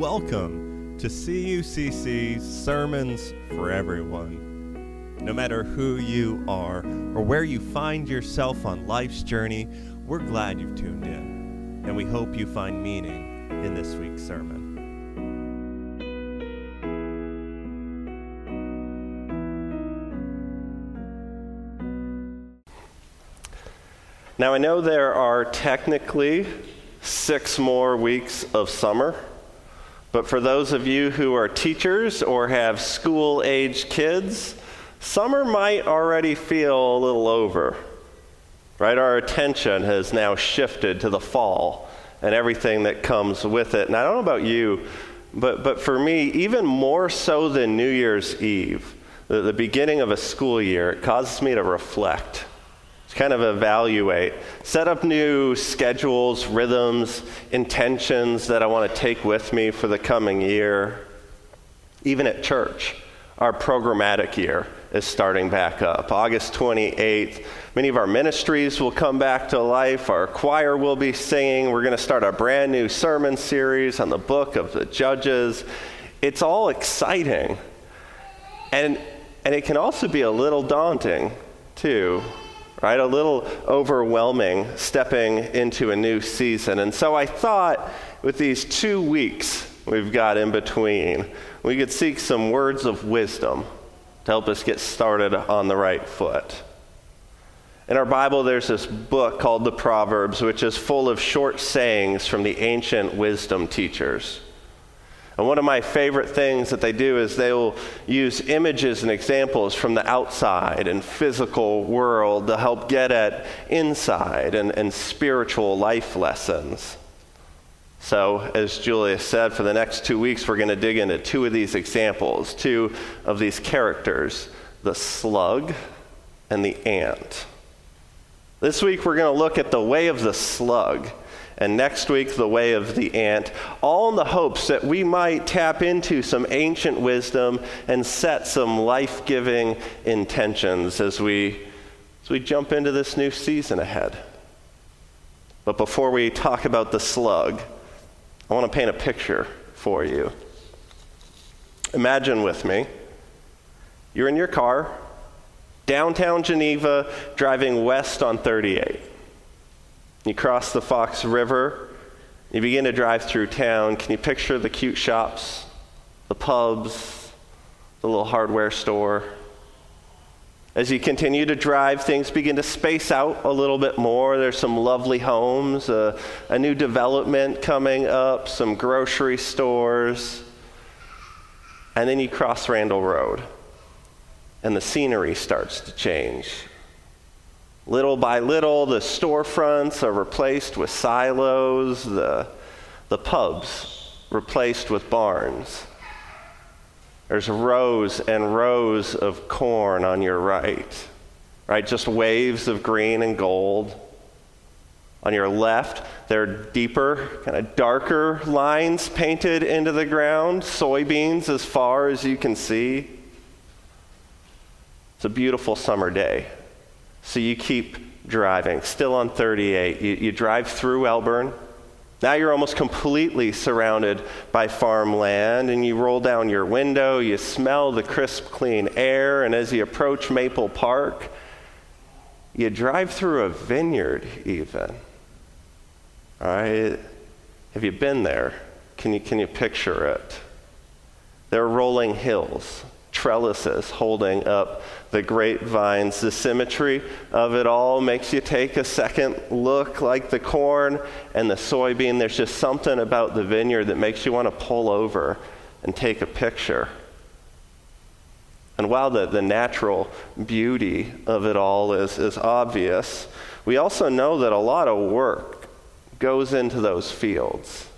Welcome to CUCC's Sermons for Everyone. No matter who you are or where you find yourself on life's journey, we're glad you've tuned in, and we hope you find meaning in this week's sermon. Now, I know there are technically six more weeks of summer, but for those of you who are teachers or have school age kids, summer might already feel a little over. Right? Our attention has now shifted to the fall and everything that comes with it. And I don't know about you, but, but for me, even more so than New Year's Eve, the, the beginning of a school year, it causes me to reflect to kind of evaluate, set up new schedules, rhythms, intentions that I want to take with me for the coming year. Even at church, our programmatic year is starting back up. August 28th, many of our ministries will come back to life. Our choir will be singing. We're going to start a brand new sermon series on the book of the Judges. It's all exciting. And, and it can also be a little daunting, too right? A little overwhelming stepping into a new season. And so I thought with these two weeks we've got in between, we could seek some words of wisdom to help us get started on the right foot. In our Bible, there's this book called the Proverbs, which is full of short sayings from the ancient wisdom teachers. And one of my favorite things that they do is they will use images and examples from the outside and physical world to help get at inside and, and spiritual life lessons. So, as Julia said, for the next two weeks, we're going to dig into two of these examples, two of these characters the slug and the ant. This week, we're going to look at the way of the slug and next week, The Way of the Ant, all in the hopes that we might tap into some ancient wisdom and set some life giving intentions as we, as we jump into this new season ahead. But before we talk about the slug, I want to paint a picture for you. Imagine with me, you're in your car, downtown Geneva, driving west on 38. You cross the Fox River. You begin to drive through town. Can you picture the cute shops, the pubs, the little hardware store? As you continue to drive, things begin to space out a little bit more. There's some lovely homes, a new development coming up, some grocery stores. And then you cross Randall Road, and the scenery starts to change. Little by little, the storefronts are replaced with silos, the, the pubs replaced with barns. There's rows and rows of corn on your right, right? Just waves of green and gold. On your left, there are deeper, kind of darker lines painted into the ground, soybeans as far as you can see. It's a beautiful summer day. So you keep driving, still on 38. You, you drive through Elburn. Now you're almost completely surrounded by farmland, and you roll down your window, you smell the crisp, clean air, and as you approach Maple Park, you drive through a vineyard, even. All right? Have you been there? Can you, can you picture it? There are rolling hills, trellises holding up the grapevines. The symmetry of it all makes you take a second look like the corn and the soybean. There's just something about the vineyard that makes you want to pull over and take a picture. And while the, the natural beauty of it all is, is obvious, we also know that a lot of work goes into those fields.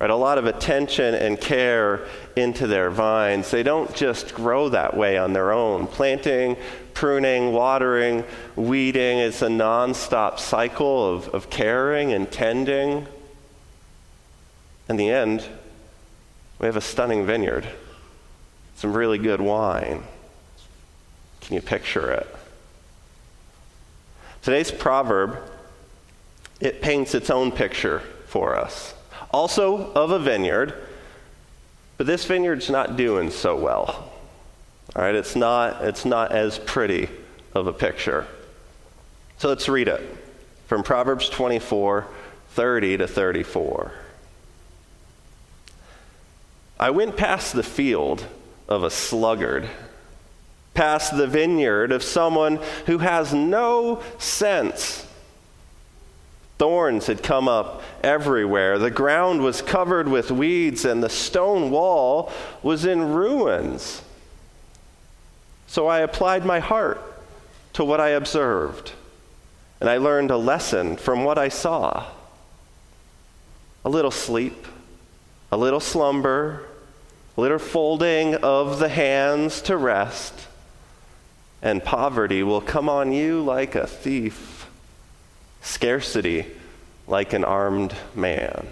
Right, a lot of attention and care into their vines. They don't just grow that way on their own. Planting, pruning, watering, weeding is a nonstop cycle of, of caring and tending. In the end, we have a stunning vineyard, some really good wine. Can you picture it? Today's proverb, it paints its own picture for us also of a vineyard, But this vineyard's not doing so well. All right, it's not, it's not as pretty of a picture. So let's read it from Proverbs 24 30 to 34. I went past the field of a sluggard, past the vineyard of someone who has no sense. Thorns had come up everywhere. The ground was covered with weeds, and the stone wall was in ruins. So I applied my heart to what I observed, and I learned a lesson from what I saw. A little sleep, a little slumber, a little folding of the hands to rest, and poverty will come on you like a thief, scarcity like an armed man.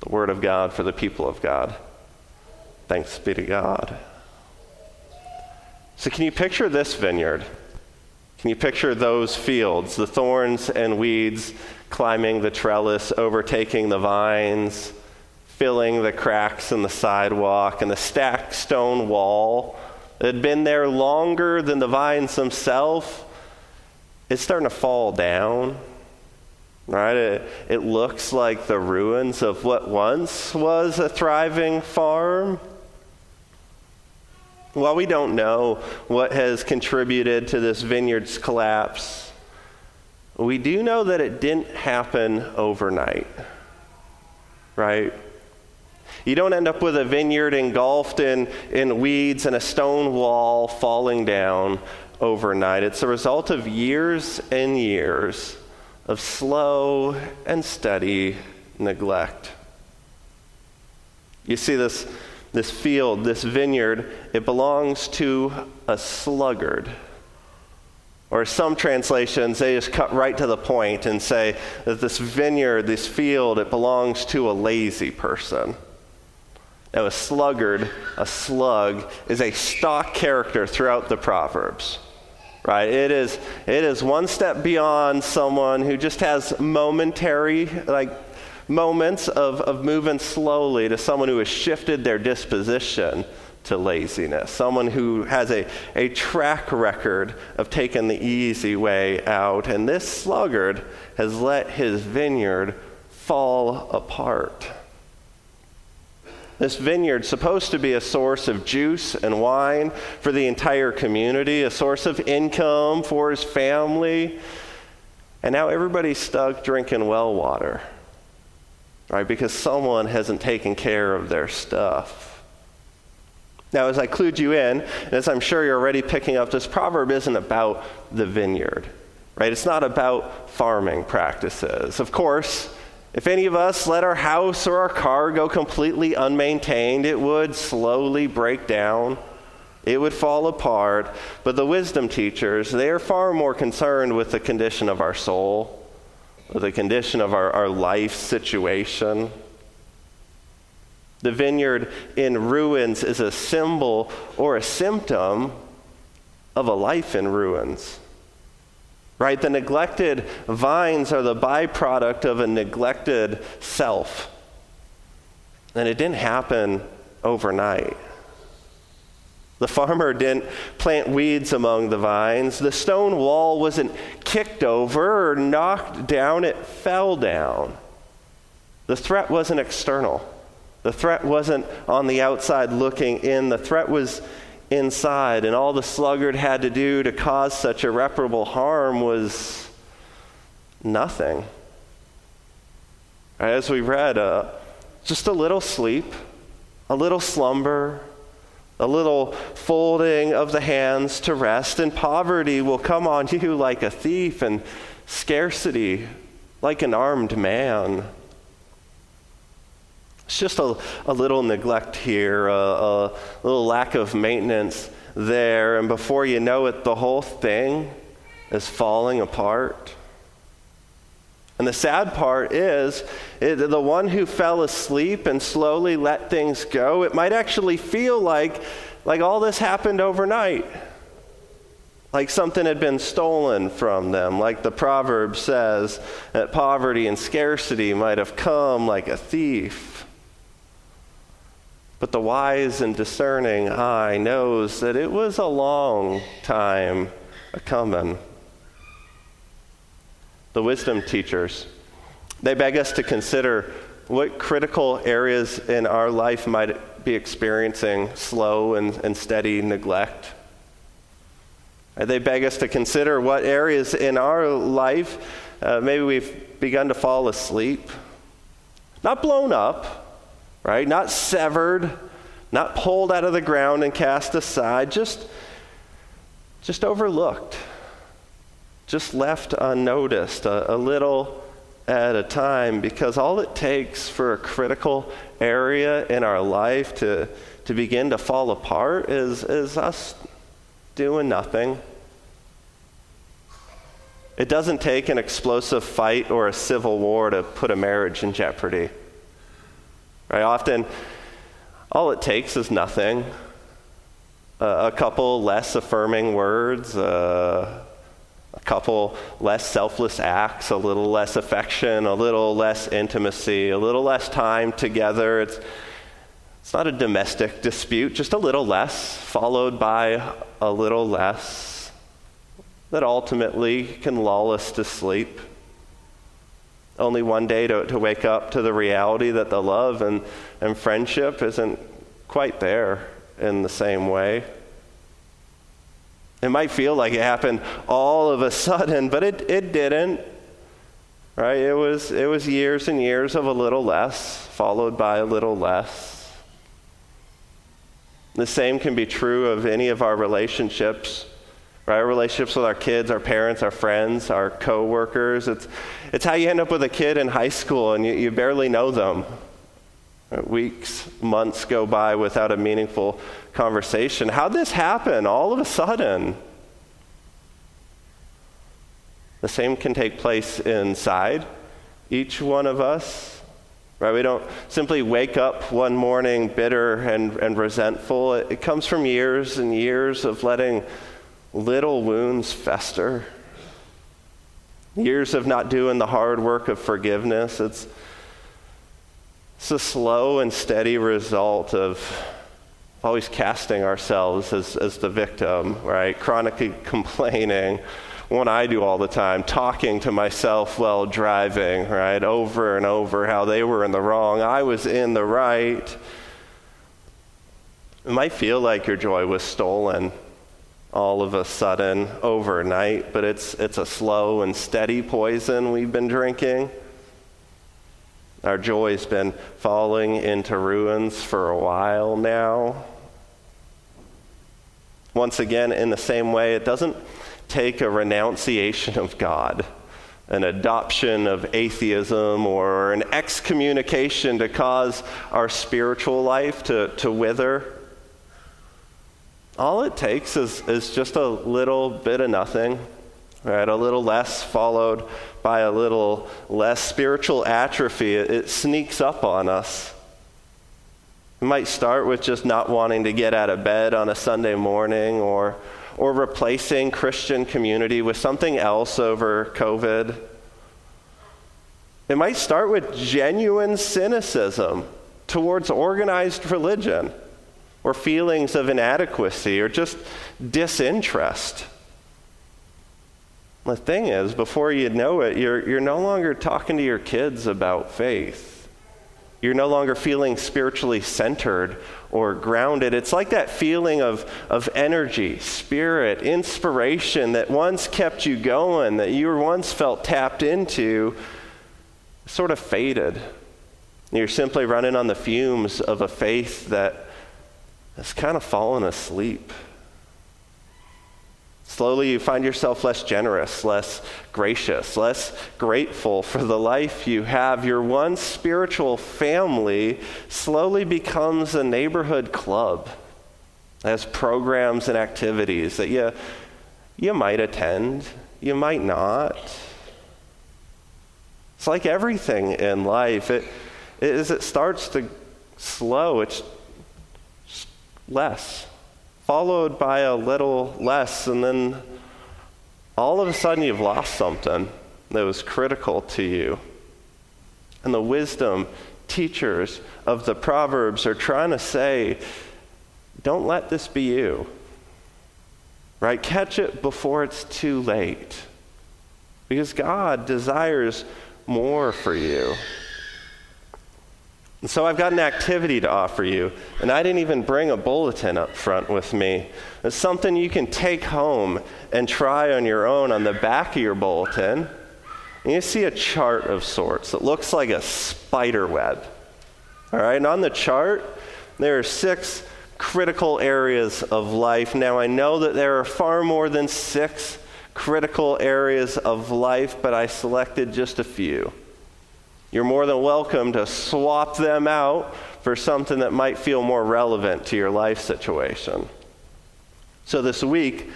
The word of God for the people of God. Thanks be to God. So, can you picture this vineyard? Can you picture those fields, the thorns and weeds climbing the trellis, overtaking the vines, filling the cracks in the sidewalk, and the stacked stone wall that had been there longer than the vines themselves? It's starting to fall down. Right? It, it looks like the ruins of what once was a thriving farm. While we don't know what has contributed to this vineyard's collapse, we do know that it didn't happen overnight, right? You don't end up with a vineyard engulfed in, in weeds and a stone wall falling down overnight. It's a result of years and years of slow and steady neglect. You see this this field, this vineyard, it belongs to a sluggard. Or some translations, they just cut right to the point and say that this vineyard, this field, it belongs to a lazy person. Now, a sluggard, a slug, is a stock character throughout the Proverbs. Right? It is, it is one step beyond someone who just has momentary, like moments of, of moving slowly to someone who has shifted their disposition to laziness, someone who has a, a track record of taking the easy way out. And this sluggard has let his vineyard fall apart. This vineyard supposed to be a source of juice and wine for the entire community, a source of income for his family. And now everybody's stuck drinking well water right? Because someone hasn't taken care of their stuff. Now, as I clued you in, and as I'm sure you're already picking up, this proverb isn't about the vineyard, right? It's not about farming practices. Of course, if any of us let our house or our car go completely unmaintained, it would slowly break down. It would fall apart. But the wisdom teachers, they are far more concerned with the condition of our soul with the condition of our, our life situation. The vineyard in ruins is a symbol or a symptom of a life in ruins. Right? The neglected vines are the byproduct of a neglected self. And it didn't happen overnight. The farmer didn't plant weeds among the vines. The stone wall wasn't kicked over or knocked down, it fell down. The threat wasn't external. The threat wasn't on the outside looking in. The threat was inside. And all the sluggard had to do to cause such irreparable harm was nothing. As we read, uh, just a little sleep, a little slumber, a little folding of the hands to rest, and poverty will come on you like a thief, and scarcity like an armed man. It's just a, a little neglect here, a, a little lack of maintenance there, and before you know it, the whole thing is falling apart. And the sad part is, it, the one who fell asleep and slowly let things go, it might actually feel like, like all this happened overnight. Like something had been stolen from them. Like the proverb says, that poverty and scarcity might have come like a thief. But the wise and discerning eye knows that it was a long time a coming. The wisdom teachers, they beg us to consider what critical areas in our life might be experiencing slow and, and steady neglect. They beg us to consider what areas in our life uh, maybe we've begun to fall asleep. Not blown up, right? Not severed, not pulled out of the ground and cast aside, just, just overlooked, just left unnoticed a, a little at a time because all it takes for a critical area in our life to, to begin to fall apart is, is us doing nothing. It doesn't take an explosive fight or a civil war to put a marriage in jeopardy. Right? Often, all it takes is nothing. Uh, a couple less affirming words, uh, a couple less selfless acts, a little less affection, a little less intimacy, a little less time together. It's, it's not a domestic dispute, just a little less, followed by a little less, that ultimately can lull us to sleep. Only one day to, to wake up to the reality that the love and, and friendship isn't quite there in the same way. It might feel like it happened all of a sudden, but it, it didn't. Right? It was, it was years and years of a little less, followed by a little less. The same can be true of any of our relationships, right? Relationships with our kids, our parents, our friends, our coworkers. It's, it's how you end up with a kid in high school and you, you barely know them. Weeks, months go by without a meaningful conversation. How'd this happen all of a sudden? The same can take place inside each one of us. Right? We don't simply wake up one morning bitter and, and resentful. It, it comes from years and years of letting little wounds fester, years of not doing the hard work of forgiveness. It's, it's a slow and steady result of always casting ourselves as, as the victim, right? Chronically complaining, one I do all the time, talking to myself while driving, right? Over and over how they were in the wrong, I was in the right. It might feel like your joy was stolen all of a sudden overnight, but it's, it's a slow and steady poison we've been drinking. Our joy's been falling into ruins for a while now. Once again, in the same way, it doesn't take a renunciation of God, an adoption of atheism, or an excommunication to cause our spiritual life to, to wither. All it takes is, is just a little bit of nothing, right? A little less followed by a little less spiritual atrophy, it, it sneaks up on us. It might start with just not wanting to get out of bed on a Sunday morning or, or replacing Christian community with something else over COVID. It might start with genuine cynicism towards organized religion or feelings of inadequacy or just disinterest. The thing is, before you know it, you're, you're no longer talking to your kids about faith. You're no longer feeling spiritually centered or grounded. It's like that feeling of, of energy, spirit, inspiration that once kept you going, that you once felt tapped into, sort of faded. You're simply running on the fumes of a faith that has kind of fallen asleep. Slowly, you find yourself less generous, less gracious, less grateful for the life you have. Your one spiritual family slowly becomes a neighborhood club as programs and activities that you, you might attend, you might not. It's like everything in life. It, it, as it starts to slow, it's less followed by a little less, and then all of a sudden you've lost something that was critical to you. And the wisdom teachers of the Proverbs are trying to say, don't let this be you. Right? Catch it before it's too late. Because God desires more for you. And so I've got an activity to offer you, and I didn't even bring a bulletin up front with me. It's something you can take home and try on your own on the back of your bulletin. And you see a chart of sorts. It looks like a spider web. All right, and on the chart, there are six critical areas of life. Now, I know that there are far more than six critical areas of life, but I selected just a few. You're more than welcome to swap them out for something that might feel more relevant to your life situation. So, this week, I'm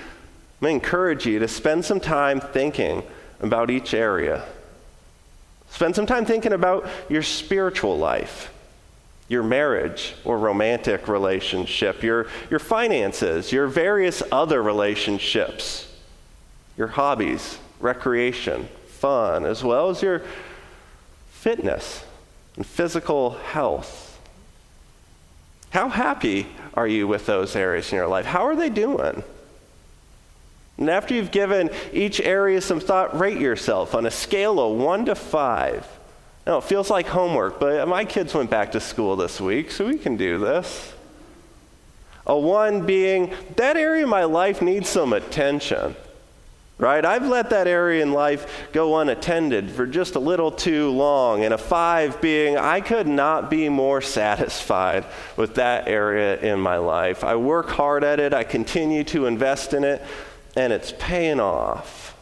going to encourage you to spend some time thinking about each area. Spend some time thinking about your spiritual life, your marriage or romantic relationship, your, your finances, your various other relationships your hobbies, recreation, fun, as well as your fitness and physical health. How happy are you with those areas in your life? How are they doing? And after you've given each area some thought, rate yourself on a scale of one to five. Now, it feels like homework, but my kids went back to school this week, so we can do this. A one being, that area of my life needs some attention right? I've let that area in life go unattended for just a little too long. And a five being, I could not be more satisfied with that area in my life. I work hard at it, I continue to invest in it, and it's paying off.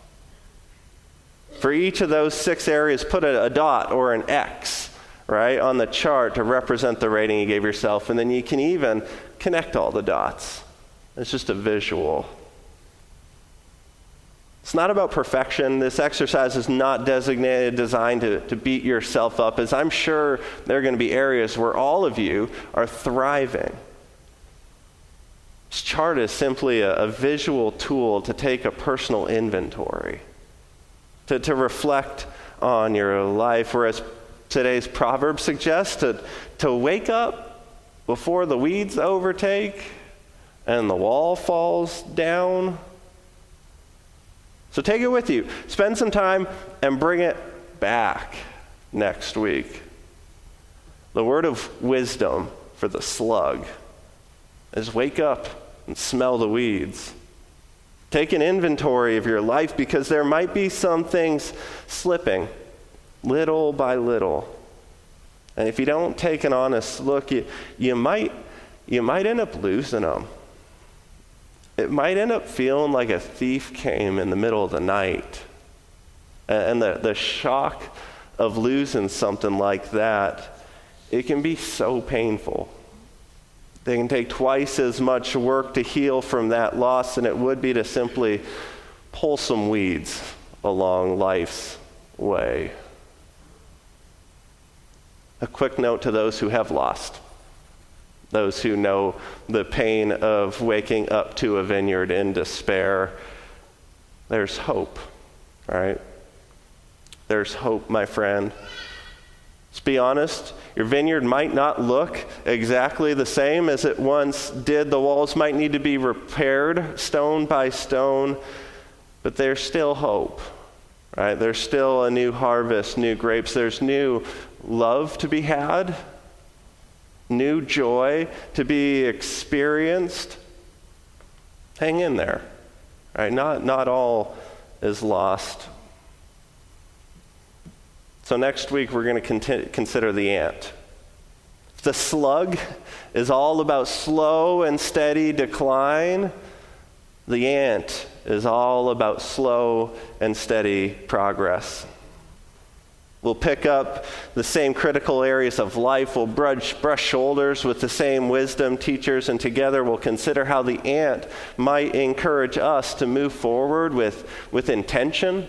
For each of those six areas, put a, a dot or an X, right, on the chart to represent the rating you gave yourself. And then you can even connect all the dots. It's just a visual. It's not about perfection. This exercise is not designated, designed to, to beat yourself up, as I'm sure there are going to be areas where all of you are thriving. This chart is simply a, a visual tool to take a personal inventory, to, to reflect on your life, whereas today's proverb suggests to, to wake up before the weeds overtake and the wall falls down so take it with you. Spend some time and bring it back next week. The word of wisdom for the slug is wake up and smell the weeds. Take an inventory of your life because there might be some things slipping little by little. And if you don't take an honest look, you, you, might, you might end up losing them it might end up feeling like a thief came in the middle of the night. And the, the shock of losing something like that, it can be so painful. They can take twice as much work to heal from that loss than it would be to simply pull some weeds along life's way. A quick note to those who have lost those who know the pain of waking up to a vineyard in despair. There's hope, right? There's hope, my friend. Let's be honest, your vineyard might not look exactly the same as it once did. The walls might need to be repaired stone by stone, but there's still hope, right? There's still a new harvest, new grapes. There's new love to be had new joy to be experienced, hang in there. Right? Not, not all is lost. So, next week we're going to consider the ant. The slug is all about slow and steady decline. The ant is all about slow and steady progress. We'll pick up the same critical areas of life. We'll brush, brush shoulders with the same wisdom teachers, and together we'll consider how the ant might encourage us to move forward with, with intention,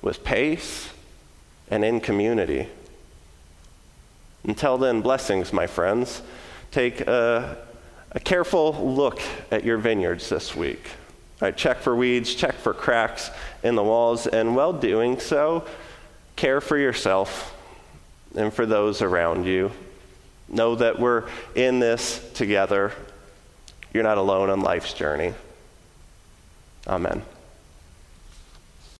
with pace, and in community. Until then, blessings, my friends. Take a, a careful look at your vineyards this week. All right, check for weeds, check for cracks in the walls, and while doing so, care for yourself and for those around you. Know that we're in this together. You're not alone on life's journey. Amen.